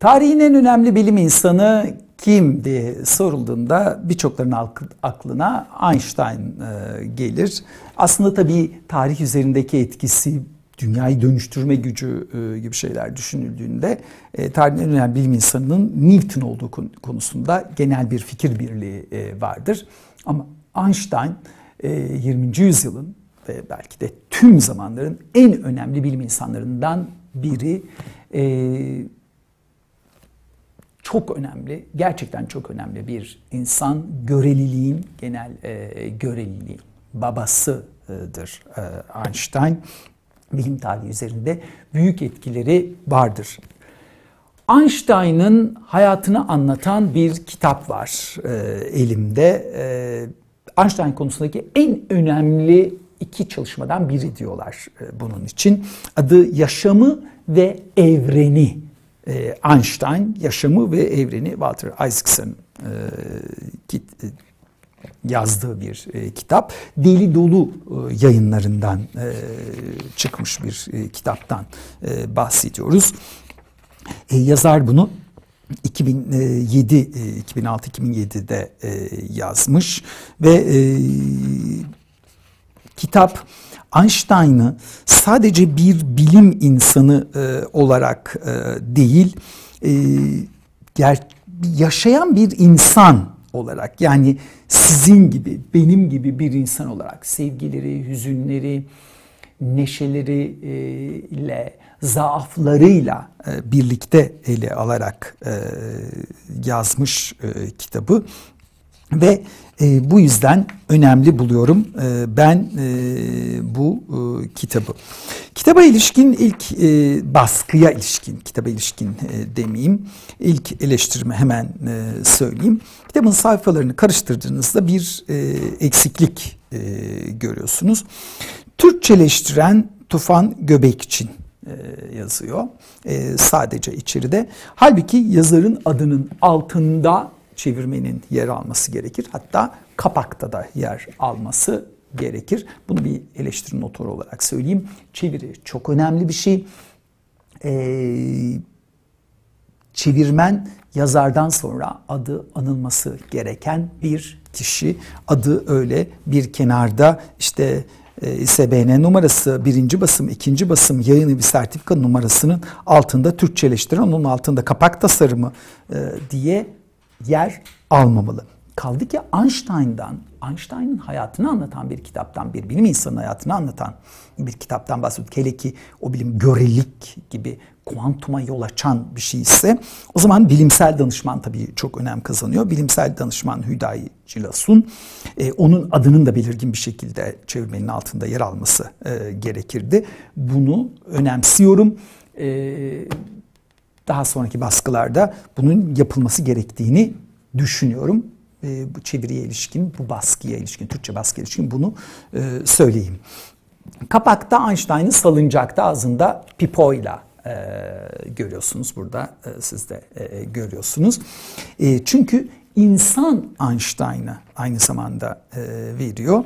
Tarihin en önemli bilim insanı kim diye sorulduğunda birçokların aklına Einstein e, gelir. Aslında tabii tarih üzerindeki etkisi, dünyayı dönüştürme gücü e, gibi şeyler düşünüldüğünde e, tarihin en önemli bilim insanının Newton olduğu konusunda genel bir fikir birliği vardır. Ama Einstein 20. yüzyılın ve belki de tüm zamanların en önemli bilim insanlarından biri çok önemli, gerçekten çok önemli bir insan göreliliğin, genel e, göreliliğin babasıdır e, Einstein. Bilim tarihi üzerinde büyük etkileri vardır. Einstein'ın hayatını anlatan bir kitap var e, elimde. E, Einstein konusundaki en önemli iki çalışmadan biri diyorlar e, bunun için. Adı Yaşamı ve Evreni e, Einstein yaşamı ve evreni Walter Isaacson e, e, yazdığı bir e, kitap. Deli Dolu yayınlarından çıkmış bir kitaptan bahsediyoruz. Yazar bunu 2007 2006-2007'de e, yazmış ve e, kitap Einstein'ı sadece bir bilim insanı e, olarak e, değil, e, ger yaşayan bir insan olarak yani sizin gibi, benim gibi bir insan olarak sevgileri, hüzünleri, neşeleri e, zaaflarıyla e, birlikte ele alarak e, yazmış kitabı. Ve e, bu yüzden önemli buluyorum e, ben e, bu e, kitabı. Kitaba ilişkin ilk e, baskıya ilişkin, kitaba ilişkin e, demeyeyim, ilk eleştirimi hemen e, söyleyeyim. Kitabın sayfalarını karıştırdığınızda bir e, eksiklik e, görüyorsunuz. Türkçeleştiren Tufan Göbek için e, yazıyor e, sadece içeride. Halbuki yazarın adının altında çevirmenin yer alması gerekir. Hatta kapakta da yer alması gerekir. Bunu bir eleştiri notu olarak söyleyeyim. Çeviri çok önemli bir şey. Ee, çevirmen yazardan sonra adı anılması gereken bir kişi. Adı öyle bir kenarda işte e, ISBN numarası, birinci basım, ikinci basım, yayını bir sertifika numarasının altında Türkçeleştiren, onun altında kapak tasarımı e, diye yer almamalı. Kaldı ki Einstein'dan, Einstein'ın hayatını anlatan bir kitaptan, bir bilim insanının hayatını anlatan bir kitaptan bahsediyoruz. Hele ki o bilim görelik gibi kuantuma yol açan bir şey ise o zaman bilimsel danışman tabii çok önem kazanıyor. Bilimsel danışman Hüdayi Cilasun. E, onun adının da belirgin bir şekilde çevirmenin altında yer alması e, gerekirdi. Bunu önemsiyorum. E, daha sonraki baskılarda bunun yapılması gerektiğini düşünüyorum. E, bu çeviriye ilişkin, bu baskıya ilişkin, Türkçe baskıya ilişkin bunu e, söyleyeyim. Kapakta Einstein'ın salıncakta ağzında pipoyla e, görüyorsunuz burada e, siz de e, görüyorsunuz. E, çünkü insan Einstein'ı aynı zamanda e, veriyor.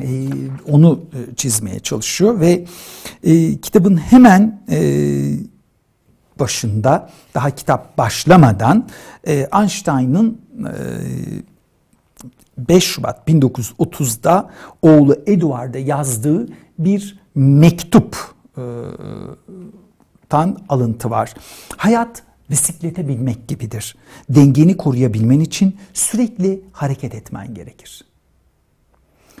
E, onu e, çizmeye çalışıyor ve e, kitabın hemen e, başında daha kitap başlamadan e, Einstein'ın e, 5 Şubat 1930'da oğlu Edward'a yazdığı bir mektup e, tan alıntı var. Hayat bisiklete binmek gibidir. Dengeni koruyabilmen için sürekli hareket etmen gerekir.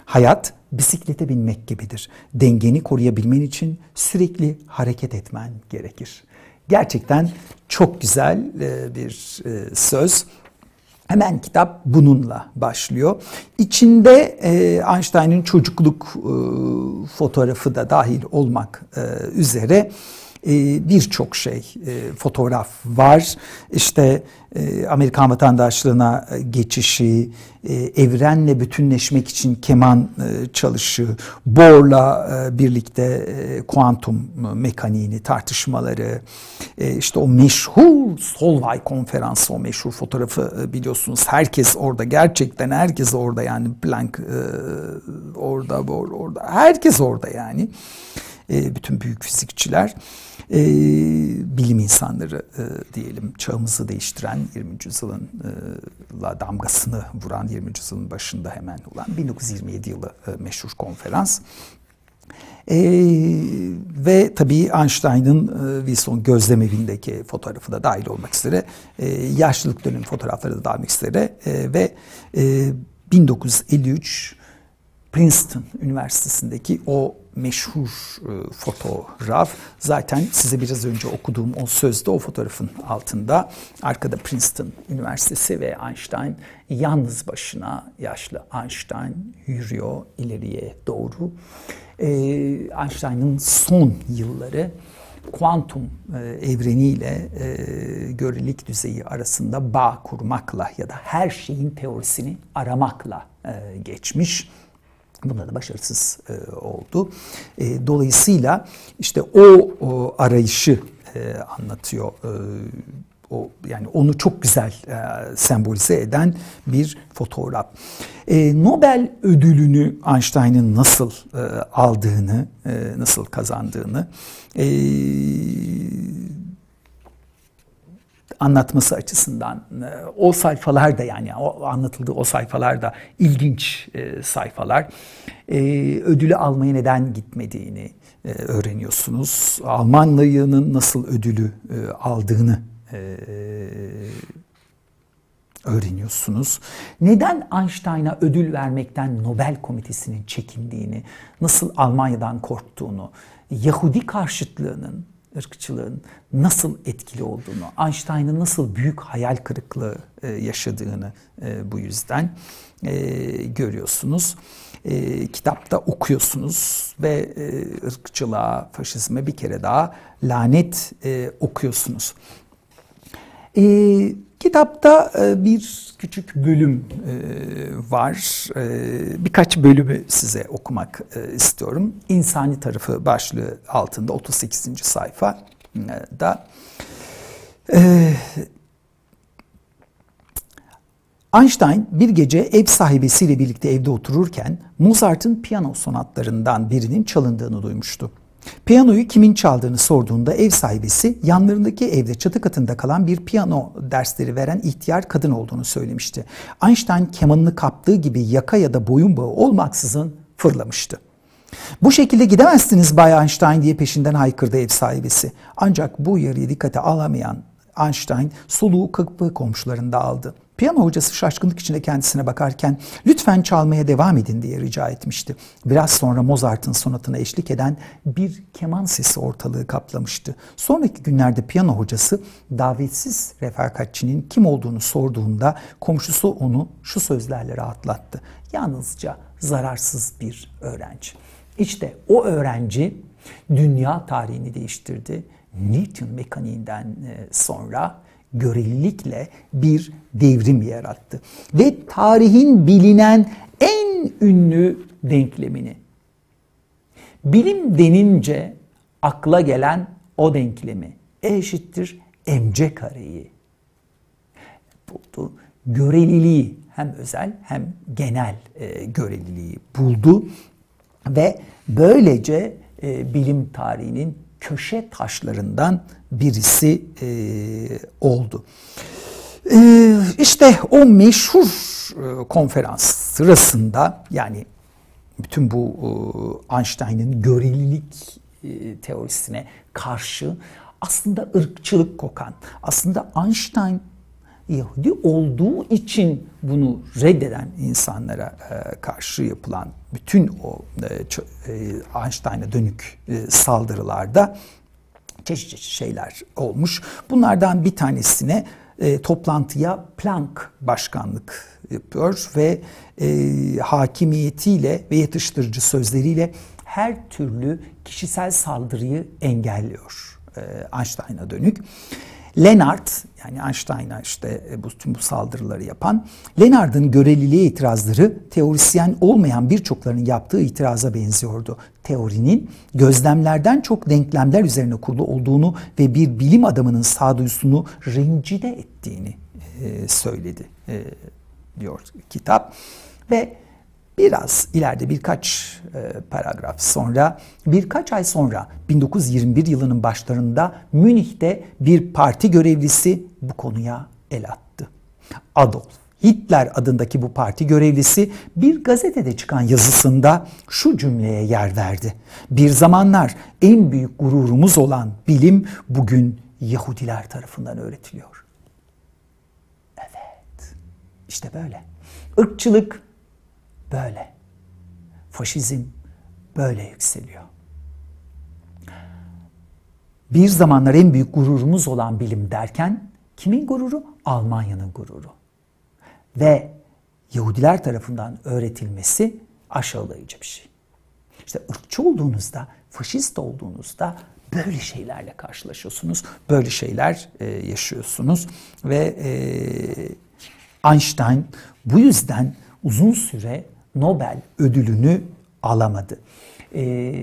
Hayat bisiklete binmek gibidir. Dengeni koruyabilmen için sürekli hareket etmen gerekir. Gerçekten çok güzel e, bir e, söz. Hemen kitap bununla başlıyor. İçinde e, Einstein'ın çocukluk fotoğrafı da dahil olmak üzere birçok şey fotoğraf var. İşte e, Amerikan vatandaşlığına e, geçişi, e, evrenle bütünleşmek için keman çalışı, Bohr'la birlikte kuantum mekaniğini tartışmaları, işte o meşhur Solvay konferansı, o meşhur fotoğrafı biliyorsunuz. Herkes orada, gerçekten herkes orada yani Planck orada, Bohr orada, herkes orada yani. E, bütün büyük fizikçiler, e, bilim insanları e, diyelim çağımızı değiştiren 20. yüzyılın e, damgasını vuran 20. yüzyılın başında hemen olan 1927 yılı meşhur konferans. E, ve tabii Einstein'ın e, Wilson gözlemevindeki fotoğrafı da dahil olmak üzere e, yaşlılık dönemi fotoğrafları da dahil üzere e, ve e, 1953 Princeton Üniversitesi'ndeki o meşhur e, fotoğraf zaten size biraz önce okuduğum o sözde o fotoğrafın altında arkada Princeton Üniversitesi ve Einstein yalnız başına yaşlı Einstein yürüyor ileriye doğru. E, Einstein'ın son yılları kuantum e, evreniyle e, görelilik düzeyi arasında bağ kurmakla ya da her şeyin teorisini aramakla e, geçmiş. Bunda da başarısız e, oldu. E, dolayısıyla işte o, o arayışı e, anlatıyor. E, o yani onu çok güzel e, sembolize eden bir fotoğraf. E, Nobel ödülünü Einstein'ın nasıl e, aldığını, e, nasıl kazandığını e, anlatması açısından e, o sayfalar da yani o anlatıldığı o sayfalar da ilginç e, sayfalar. E, ödülü almaya neden gitmediğini öğreniyorsunuz. Almanya'nın nasıl ödülü aldığını öğreniyorsunuz. Neden Einstein'a ödül vermekten Nobel Komitesi'nin çekindiğini, nasıl Almanya'dan korktuğunu, Yahudi karşıtlığının ırkçılığın nasıl etkili olduğunu, Einstein'ın nasıl büyük hayal kırıklığı e, yaşadığını e, bu yüzden e, görüyorsunuz. Kitapta okuyorsunuz ve ırkçılığa, faşizme bir kere daha lanet okuyorsunuz. Kitapta bir küçük bölüm var. Birkaç bölümü size okumak istiyorum. İnsani tarafı başlığı altında 38. sayfa da Einstein bir gece ev sahibesiyle birlikte evde otururken Mozart'ın piyano sonatlarından birinin çalındığını duymuştu. Piyanoyu kimin çaldığını sorduğunda ev sahibesi yanlarındaki evde çatı katında kalan bir piyano dersleri veren ihtiyar kadın olduğunu söylemişti. Einstein kemanını kaptığı gibi yaka ya da boyun bağı olmaksızın fırlamıştı. Bu şekilde gidemezsiniz Bay Einstein diye peşinden haykırdı ev sahibesi. Ancak bu uyarıyı dikkate alamayan Einstein soluğu kapı komşularında aldı. Piyano hocası şaşkınlık içinde kendisine bakarken lütfen çalmaya devam edin diye rica etmişti. Biraz sonra Mozart'ın sonatına eşlik eden bir keman sesi ortalığı kaplamıştı. Sonraki günlerde piyano hocası davetsiz refakatçinin kim olduğunu sorduğunda komşusu onu şu sözlerle rahatlattı. Yalnızca zararsız bir öğrenci. İşte o öğrenci dünya tarihini değiştirdi. Newton mekaniğinden e, sonra görelilikle bir devrim yarattı. Ve tarihin bilinen en ünlü denklemini bilim denince akla gelen o denklemi E eşittir mc kareyi buldu. Göreliliği hem özel hem genel e, göreliliği buldu ve böylece e, bilim tarihinin köşe taşlarından birisi e, oldu. E, işte o meşhur e, konferans sırasında yani bütün bu e, Einstein'ın görelilik e, teorisine karşı aslında ırkçılık kokan, aslında Einstein Yahudi olduğu için bunu reddeden insanlara e, karşı yapılan bütün o e, e, Einstein'a dönük saldırılarda çeşitli çeşit şeyler olmuş. Bunlardan bir tanesine toplantıya Planck başkanlık yapıyor ve hakimiyetiyle ve yatıştırıcı sözleriyle her türlü kişisel saldırıyı engelliyor Einstein'a dönük. Leonard yani Einstein'a işte e, bu tüm bu saldırıları yapan Leonard'ın göreliliğe itirazları teorisyen olmayan birçoklarının yaptığı itiraza benziyordu. Teorinin gözlemlerden çok denklemler üzerine kurulu olduğunu ve bir bilim adamının sağduyusunu rencide ettiğini e, söyledi e, diyor kitap ve Biraz ileride birkaç e, paragraf sonra, birkaç ay sonra 1921 yılının başlarında Münih'te bir parti görevlisi bu konuya el attı. Adolf Hitler adındaki bu parti görevlisi bir gazetede çıkan yazısında şu cümleye yer verdi. Bir zamanlar en büyük gururumuz olan bilim bugün Yahudiler tarafından öğretiliyor. Evet. İşte böyle. Irkçılık böyle. Faşizm böyle yükseliyor. Bir zamanlar en büyük gururumuz olan bilim derken kimin gururu? Almanya'nın gururu. Ve Yahudiler tarafından öğretilmesi aşağılayıcı bir şey. İşte ırkçı olduğunuzda, faşist olduğunuzda böyle şeylerle karşılaşıyorsunuz. Böyle şeyler e, yaşıyorsunuz. Ve e, Einstein bu yüzden uzun süre Nobel ödülünü alamadı. Ee,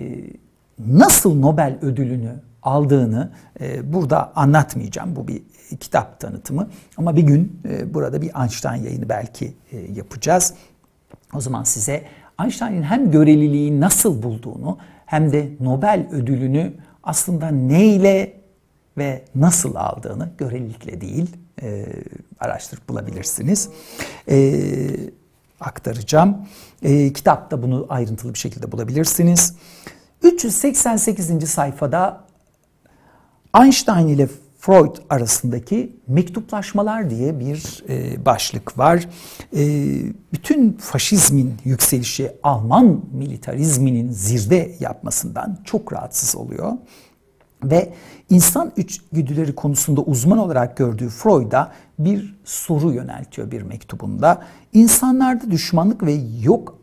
nasıl Nobel ödülünü aldığını e, burada anlatmayacağım. Bu bir kitap tanıtımı. Ama bir gün e, burada bir Einstein yayını belki e, yapacağız. O zaman size Einstein'in hem göreliliği nasıl bulduğunu hem de Nobel ödülünü aslında neyle ve nasıl aldığını görelilikle değil e, araştırıp bulabilirsiniz. E, aktaracağım. E, kitapta bunu ayrıntılı bir şekilde bulabilirsiniz. 388. sayfada Einstein ile Freud arasındaki mektuplaşmalar diye bir e, başlık var. E, bütün faşizmin yükselişi Alman militarizminin zirve yapmasından çok rahatsız oluyor. Ve insan içgüdüleri konusunda uzman olarak gördüğü Freud'a bir soru yöneltiyor bir mektubunda. İnsanlarda düşmanlık ve yok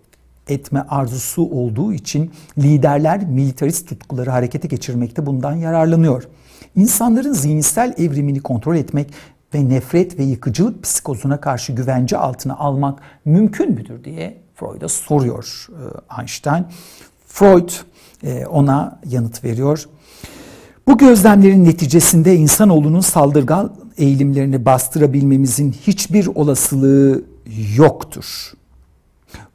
etme arzusu olduğu için liderler militarist tutkuları harekete geçirmekte bundan yararlanıyor. İnsanların zihinsel evrimini kontrol etmek ve nefret ve yıkıcılık psikozuna karşı güvence altına almak mümkün müdür diye Freud'a soruyor e, Einstein. Freud e, ona yanıt veriyor. Bu gözlemlerin neticesinde insanoğlunun saldırgan eğilimlerini bastırabilmemizin hiçbir olasılığı yoktur.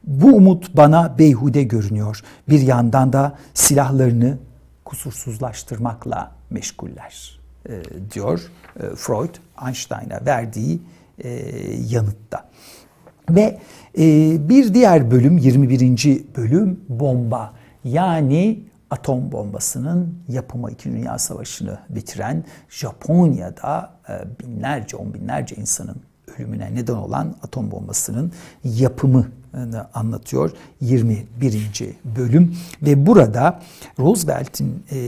Bu umut bana beyhude görünüyor. Bir yandan da silahlarını kusursuzlaştırmakla meşguller e, diyor e, Freud Einstein'a verdiği e, yanıtta. Ve e, bir diğer bölüm 21. bölüm bomba yani atom bombasının yapımı 2. Dünya Savaşı'nı bitiren Japonya'da e, binlerce on binlerce insanın ölümüne neden olan atom bombasının yapımı anlatıyor 21. bölüm ve burada Roosevelt'in e,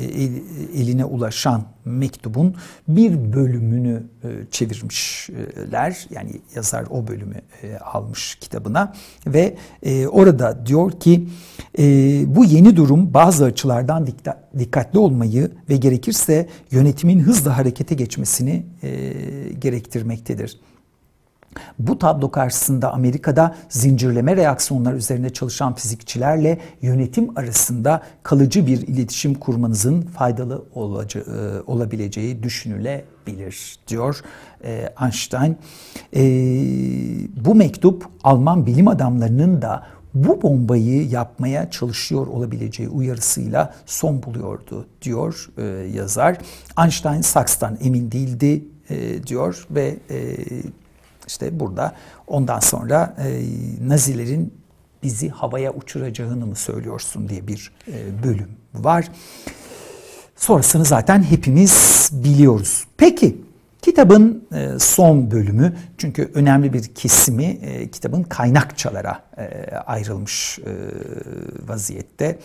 eline ulaşan mektubun bir bölümünü e, çevirmişler. Yani yazar o bölümü e, almış kitabına ve orada diyor ki bu yeni durum bazı açılardan dikkatli olmayı ve gerekirse yönetimin hızla harekete geçmesini gerektirmektedir. Bu tablo karşısında Amerika'da zincirleme reaksiyonlar üzerinde çalışan fizikçilerle yönetim arasında kalıcı bir iletişim kurmanızın faydalı e, olabileceği düşünülebilir diyor e, Einstein. E, bu mektup Alman bilim adamlarının da bu bombayı yapmaya çalışıyor olabileceği uyarısıyla son buluyordu diyor yazar. Einstein Saks'tan emin değildi diyor ve işte burada ondan sonra e, Nazilerin bizi havaya uçuracağını mı söylüyorsun diye bir e, bölüm var. Sonrasını zaten hepimiz biliyoruz. Peki kitabın e, son bölümü çünkü önemli bir kesimi e, kitabın kaynakçalara e, ayrılmış e, vaziyette.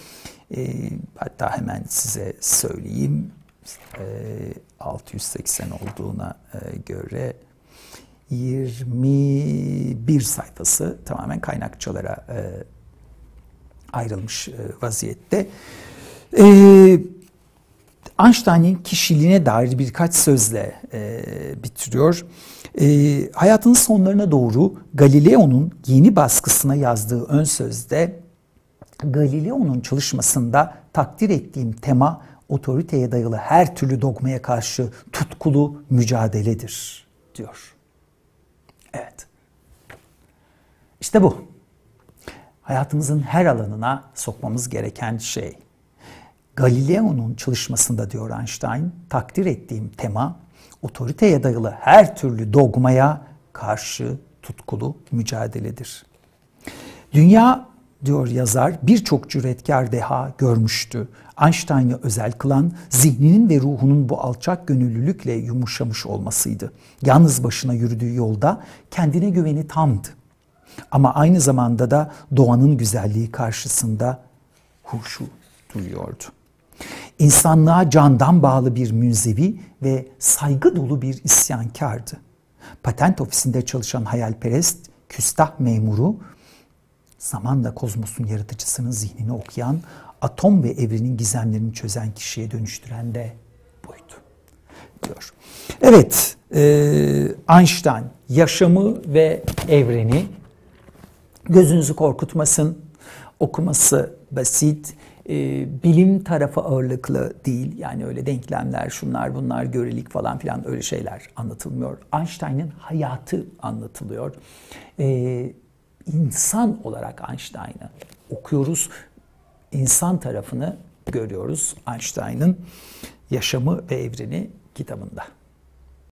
E, hatta hemen size söyleyeyim. E, 680 olduğuna e, göre 21 sayfası tamamen kaynakçalara e, ayrılmış e, vaziyette. E, Einstein'in kişiliğine dair birkaç sözle e, bitiriyor. E, hayatının sonlarına doğru Galileo'nun yeni baskısına yazdığı ön sözde Galileo'nun çalışmasında takdir ettiğim tema otoriteye dayalı her türlü dogmaya karşı tutkulu mücadeledir diyor. Evet. İşte bu. hayatımızın her alanına sokmamız gereken şey. Galileo'nun çalışmasında diyor Einstein, takdir ettiğim tema otoriteye dayalı her türlü dogmaya karşı tutkulu mücadeledir. Dünya diyor yazar birçok cüretkar deha görmüştü. Einstein'ı özel kılan zihninin ve ruhunun bu alçak gönüllülükle yumuşamış olmasıydı. Yalnız başına yürüdüğü yolda kendine güveni tamdı. Ama aynı zamanda da doğanın güzelliği karşısında huşu duyuyordu. İnsanlığa candan bağlı bir münzevi ve saygı dolu bir isyankardı. Patent ofisinde çalışan hayalperest, küstah memuru, zamanla kozmosun yaratıcısının zihnini okuyan, atom ve evrenin gizemlerini çözen kişiye dönüştüren de buydu. Diyor. Evet, e, Einstein yaşamı ve evreni gözünüzü korkutmasın, okuması basit, e, bilim tarafı ağırlıklı değil. Yani öyle denklemler, şunlar bunlar, görelik falan filan öyle şeyler anlatılmıyor. Einstein'ın hayatı anlatılıyor. E, insan olarak Einstein'ı okuyoruz. İnsan tarafını görüyoruz Einstein'ın Yaşamı ve Evreni kitabında.